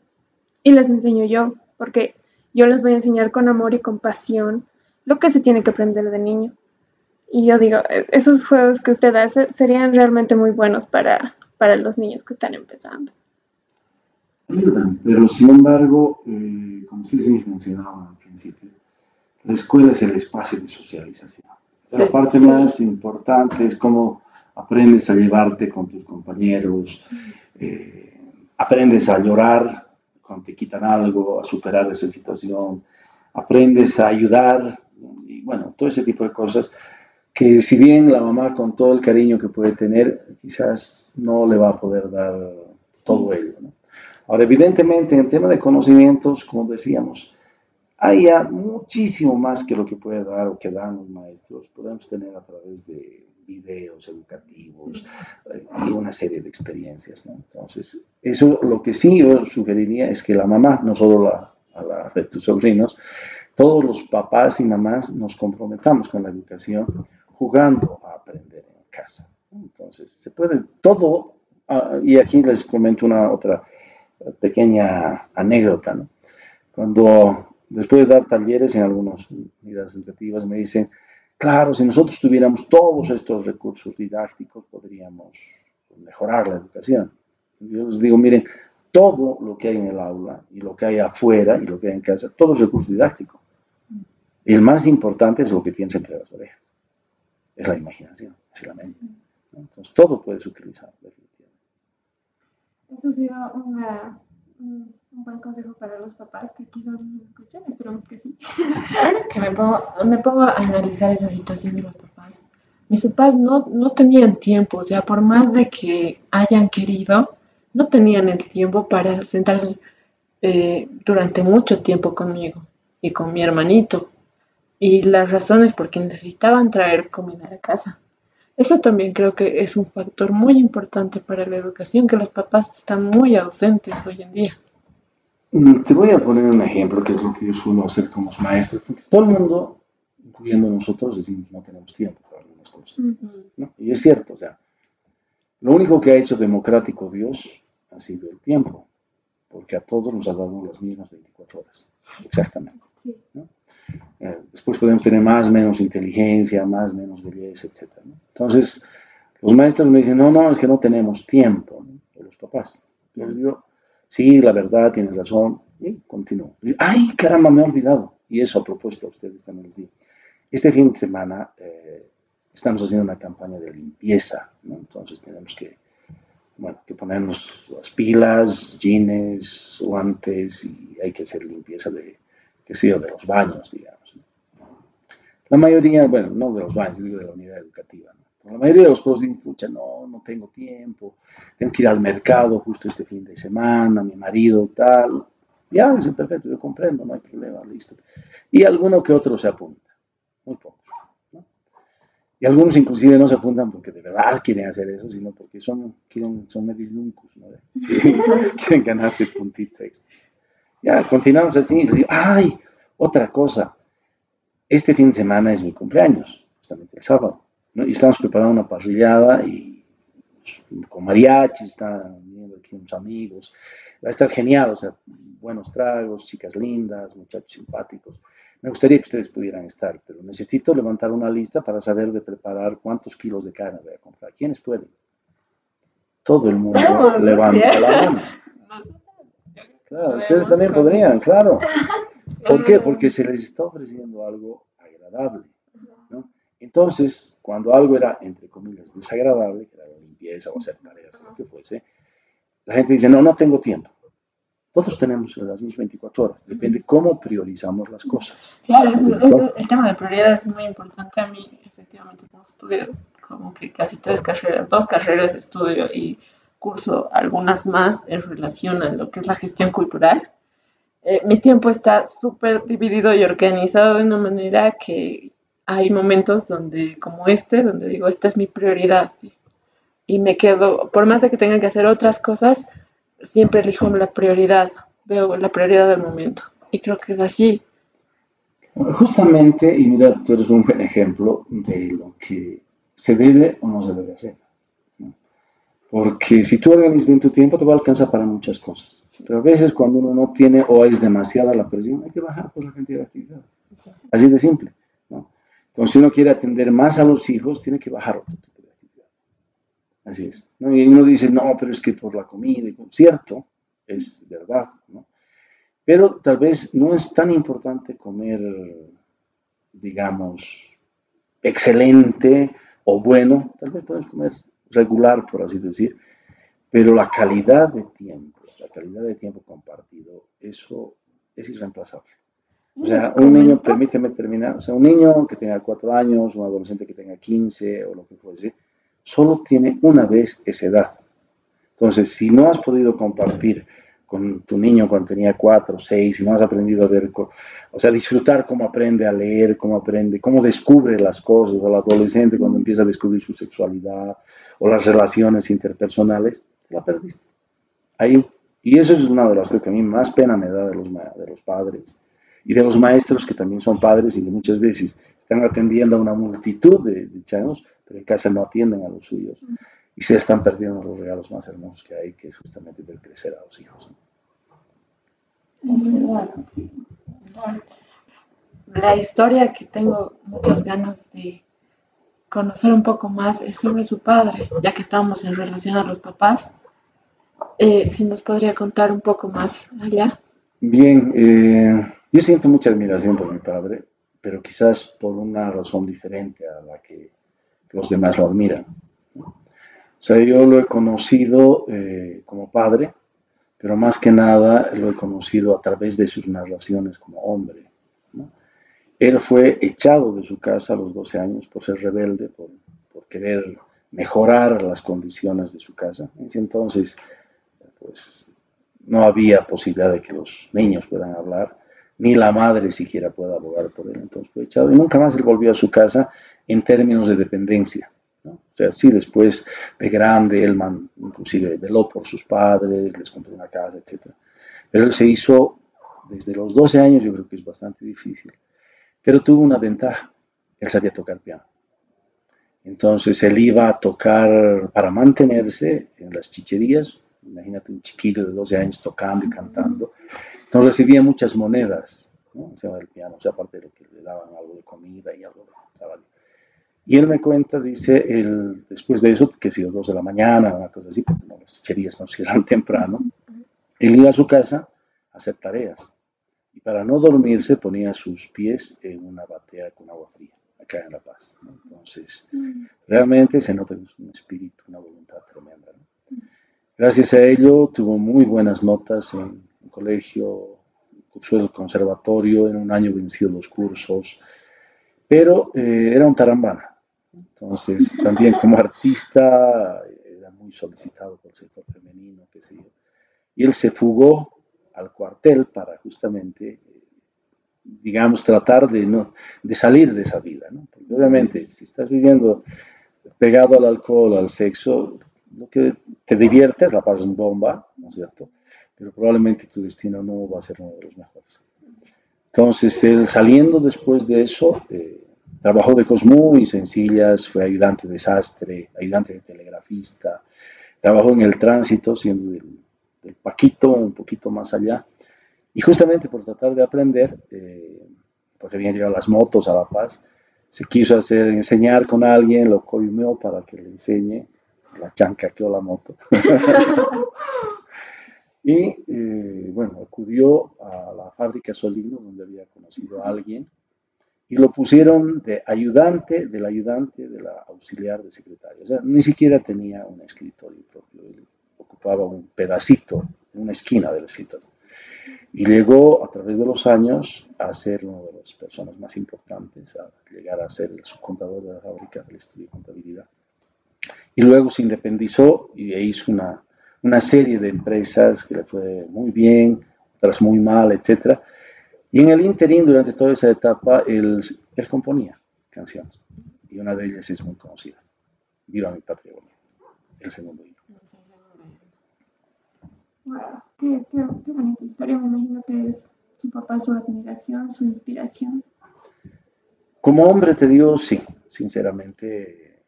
y les enseño yo, porque yo les voy a enseñar con amor y compasión lo que se tiene que aprender de niño. Y yo digo, e-, esos juegos que usted hace serían realmente muy buenos para, para los niños que están empezando. pero sin embargo, eh, como ustedes mencionaban al principio, la escuela es el espacio de socialización. La parte más importante es como aprendes a llevarte con tus compañeros, eh, aprendes a llorar cuando te quitan algo, a superar esa situación, aprendes a ayudar y bueno, todo ese tipo de cosas que si bien la mamá con todo el cariño que puede tener, quizás no le va a poder dar todo ello. Ahora, evidentemente, en el tema de conocimientos, como decíamos, hay ya muchísimo más que lo que puede dar o que dan los maestros. Podemos tener a través de videos educativos eh, y una serie de experiencias. Entonces, eso lo que sí yo sugeriría es que la mamá, no solo la, a la de tus sobrinos, todos los papás y mamás nos comprometamos con la educación jugando a aprender en casa. Entonces, se puede todo, ah, y aquí les comento una otra pequeña anécdota. Cuando después de dar talleres en algunas unidades educativas me dicen, Claro, si nosotros tuviéramos todos estos recursos didácticos, podríamos mejorar la educación. Yo les digo, miren, todo lo que hay en el aula y lo que hay afuera y lo que hay en casa, todo es recurso didáctico. El más importante es lo que piensa entre las orejas. Es la imaginación, es la mente. Entonces, todo puedes utilizar, definitivamente. Eso sido una, un, buen consejo para los papás que quizás nos escuchen, esperamos que sí. Ahora que me pongo, me pongo a analizar esa situación de los papás, mis papás no, no tenían tiempo, o sea, por más de que hayan querido, no tenían el tiempo para sentarse eh, durante mucho tiempo conmigo y con mi hermanito. Y las razones porque necesitaban traer comida a la casa. Eso también creo que es un factor muy importante para la educación, que los papás están muy ausentes hoy en día. Mm, te voy a poner un ejemplo, que es lo que yo suelo hacer con los maestros, porque todo el mundo, incluyendo nosotros, decimos no tenemos tiempo para algunas cosas. Y es cierto, o sea, lo único que ha hecho democrático Dios ha sido el tiempo, porque a todos nos ha dado las mismas 24 horas, exactamente. Eh, después podemos tener más, menos inteligencia, más, menos belleza, etc. Entonces, los maestros me dicen, no, no, es que no tenemos tiempo, o los papás. Yo digo, sí, la verdad, tienes razón, y continúo. Ay, caramba, me he olvidado. Y eso a propósito a ustedes también les digo. Este fin de semana eh, estamos haciendo una campaña de limpieza, entonces tenemos que, bueno, que ponernos las pilas, jeans, guantes y hay que hacer limpieza de, que sé de los baños, digamos. La mayoría, bueno, no de los baños, digo de la unidad educativa. La mayoría de los pueblos dicen, pucha, no, no tengo tiempo, tengo que ir al mercado justo este fin de semana, mi marido, tal. Ya, dice, perfecto, yo comprendo, no hay problema, listo. Y alguno que otro se apunta, muy pocos. Y algunos inclusive no se apuntan porque de verdad quieren hacer eso, sino porque son, quieren, son medio ¿no? [LAUGHS] quieren ganarse puntitos extra. Ya, continuamos así. Y ay, otra cosa. Este fin de semana es mi cumpleaños, justamente el sábado. Y estamos preparando una parrillada y con mariachis, están viendo aquí unos amigos. Va a estar genial, o sea, buenos tragos, chicas lindas, muchachos simpáticos. Me gustaría que ustedes pudieran estar, pero necesito levantar una lista para saber de preparar cuántos kilos de carne voy a comprar. ¿Quiénes pueden? Todo el mundo levanta la mano. [LAUGHS] Claro, ustedes también podrían, claro. [LAUGHS] ¿Por qué? Porque se les está ofreciendo algo agradable. ¿no? Entonces, cuando algo era, entre comillas, desagradable, que era la limpieza o hacer tareas, lo que fuese, la gente dice, no, no tengo tiempo. Todos tenemos las mismas 24 horas, depende cómo priorizamos las cosas. Claro, el tema de prioridad es muy importante a mí, efectivamente, como estudio como que casi tres carreras, dos carreras de estudio y curso algunas más en relación a lo que es la gestión cultural. Eh, mi tiempo está súper dividido y organizado de una manera que hay momentos donde, como este, donde digo, esta es mi prioridad. Y me quedo, por más de que tenga que hacer otras cosas, siempre elijo la prioridad, veo la prioridad del momento. Y creo que es así. Justamente, y mira, tú eres un buen ejemplo de lo que se debe o no se debe hacer. Porque si tú organizas bien tu tiempo, te va a alcanzar para muchas cosas. Pero a veces cuando uno no tiene o es demasiada la presión, hay que bajar por la cantidad de actividades. Así de simple. ¿no? Entonces, si uno quiere atender más a los hijos, tiene que bajar otro tipo de actividades. Así es. Y uno dice, no, pero es que por la comida, cierto, es verdad. ¿no? Pero tal vez no es tan importante comer, digamos, excelente o bueno. Tal vez puedes comer regular, por así decir, pero la calidad de tiempo, la calidad de tiempo compartido, eso es irreemplazable. O sea, un niño, permíteme terminar, o sea, un niño que tenga cuatro años, un adolescente que tenga 15 o lo que fuese, solo tiene una vez esa edad. Entonces, si no has podido compartir con tu niño cuando tenía cuatro, seis, y no has aprendido a ver, o sea, disfrutar cómo aprende a leer, cómo aprende, cómo descubre las cosas, o el adolescente cuando empieza a descubrir su sexualidad, o las relaciones interpersonales, la perdiste. Ahí. Y eso es una de las cosas que a mí más pena me da de los, de los padres y de los maestros que también son padres y que muchas veces están atendiendo a una multitud de, de pero en casa no atienden a los suyos y se están perdiendo los regalos más hermosos que hay, que es justamente ver crecer a los hijos. Es verdad. La historia que tengo muchas ganas de conocer un poco más es sobre su padre, ya que estamos en relación a los papás. Eh, si nos podría contar un poco más allá. Bien, eh, yo siento mucha admiración por mi padre, pero quizás por una razón diferente a la que los demás lo admiran. O sea, yo lo he conocido eh, como padre, pero más que nada lo he conocido a través de sus narraciones como hombre. Él fue echado de su casa a los 12 años por ser rebelde, por, querer mejorar las condiciones de su casa. Entonces, pues no había posibilidad de que los niños puedan hablar, ni la madre siquiera pueda abogar por él. Entonces fue echado y nunca más él volvió a su casa en términos de dependencia. O sea, sí, después de grande, él man, inclusive veló por sus padres, les compró una casa, etc. Pero él se hizo desde los 12 años, yo creo que es bastante difícil. Pero tuvo una ventaja, él sabía tocar piano. Entonces él iba a tocar para mantenerse en las chicherías, imagínate un chiquillo de 12 años tocando y cantando. Entonces recibía muchas monedas, ¿no? Encima del piano, o sea, aparte de lo que le daban algo de comida y algo de. Y él me cuenta, dice, el, después de eso, que si las 2 de la mañana, una cosa así, porque no, las chicherías no cierran [LAUGHS] temprano, él iba a su casa a hacer tareas. Y para no dormirse ponía sus pies en una batea con agua fría, acá en La Paz. Entonces, realmente se nota un espíritu, una voluntad tremenda. Gracias a ello tuvo muy buenas notas en el colegio, cursó el conservatorio, en un año venció los cursos, pero eh, era un tarambana. Entonces, también como artista era muy solicitado por el sector femenino, qué sé yo. Y él se fugó al cuartel para justamente, digamos, tratar de, no, de salir de esa vida. ¿no? Porque obviamente, si estás viviendo pegado al alcohol, al sexo, lo que te diviertes, la pasas en bomba, ¿no es cierto? Pero probablemente tu destino no va a ser uno de los mejores. Entonces, él saliendo después de eso, eh, trabajó de cosas muy sencillas, fue ayudante de sastre, ayudante de telegrafista, trabajó en el tránsito, siendo del, Paquito, un poquito más allá. Y justamente por tratar de aprender, eh, porque habían llegado las motos a La Paz, se quiso hacer, enseñar con alguien, lo coimió para que le enseñe, la chancaqueó la moto. [LAUGHS] y eh, bueno, acudió a la fábrica Solino, donde había conocido a alguien, y lo pusieron de ayudante del ayudante de la auxiliar de secretario. O sea, ni siquiera tenía un escritorio propio, él ocupaba un pedacito, una esquina del escritorio. Y llegó a través de los años a ser una de las personas más importantes, a llegar a ser el subcontador de la fábrica del estudio de contabilidad. Y luego se independizó y hizo una, una serie de empresas que le fue muy bien, otras muy mal, etcétera y en el interín, durante toda esa etapa, él, él componía canciones. Y una de ellas es muy conocida. Viva mi patria, el segundo himno. Wow, qué, qué, qué, bonita historia. Me imagino que es su papá, su admiración, su inspiración. Como hombre te digo, sí, sinceramente.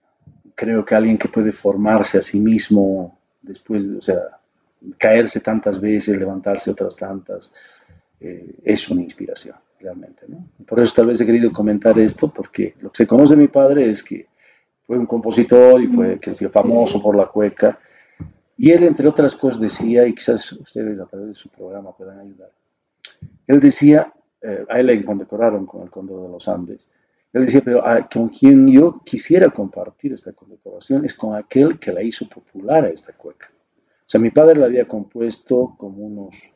Creo que alguien que puede formarse a sí mismo después, de, o sea, caerse tantas veces, levantarse otras tantas, eh, es una inspiración, realmente. ¿no? Por eso tal vez he querido comentar esto, porque lo que se conoce de mi padre es que fue un compositor y fue que se famoso por la cueca. Y él, entre otras cosas, decía, y quizás ustedes a través de su programa puedan ayudar, él decía, eh, a él le condecoraron con el Cóndor de los Andes, él decía, pero con quien yo quisiera compartir esta condecoración es con aquel que la hizo popular a esta cueca. O sea, mi padre la había compuesto como unos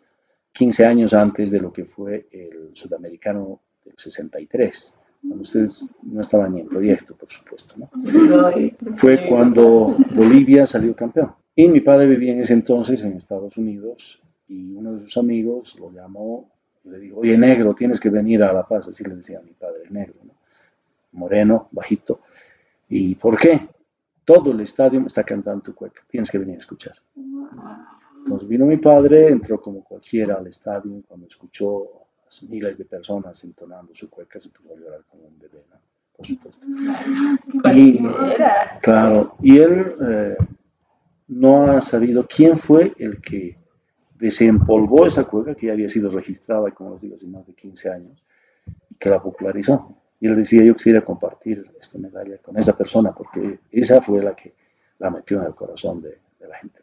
15 años antes de lo que fue el sudamericano del 63, cuando ustedes no estaban ni en proyecto, por supuesto. Fue cuando Bolivia salió campeón. Y mi padre vivía en ese entonces en Estados Unidos y uno de sus amigos lo llamó y le dijo, oye, negro, tienes que venir a La Paz, así le decía a mi padre, negro, ¿no? moreno, bajito. ¿Y por qué? Todo el estadio está cantando tu cueca, tienes que venir a escuchar. Entonces vino mi padre, entró como cualquiera al estadio, cuando escuchó a miles de personas entonando su cueca, se puso a llorar como un bebé, ¿no? por supuesto. Y, claro, y él eh, no ha sabido quién fue el que desempolvó esa cueca que ya había sido registrada, como les digo, hace más de 15 años, y que la popularizó. Y él decía, yo quisiera compartir esta medalla con esa persona, porque esa fue la que la metió en el corazón de, de la gente.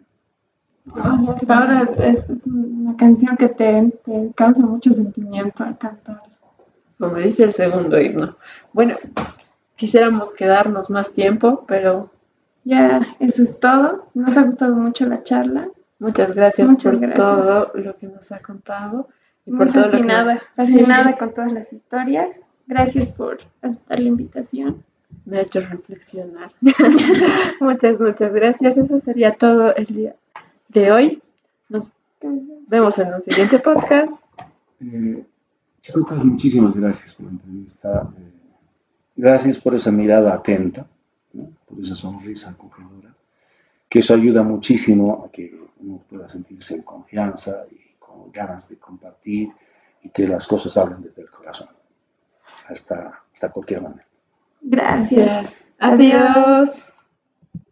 Ahora es, una canción que te, te, causa mucho sentimiento al cantar. Como dice el segundo himno. Bueno, quisiéramos quedarnos más tiempo, pero... Ya, eso es todo. Nos ha gustado mucho la charla. Muchas gracias Muchas por gracias. todo lo que nos ha contado y Muy por todo lo que fascinada, nos- fascinada con todas las historias. Gracias por aceptar la invitación. me ha hecho reflexionar. [LAUGHS] muchas, muchas gracias. Eso sería todo el día de hoy. Nos vemos en un siguiente podcast. Eh, chicos, muchísimas gracias por la entrevista. eh, gracias por esa mirada atenta, ¿no? por esa sonrisa acogedora, que eso ayuda muchísimo a que uno pueda sentirse en confianza y con ganas de compartir y que las cosas salgan desde el corazón, hasta, hasta cualquier manera. Gracias. Adiós.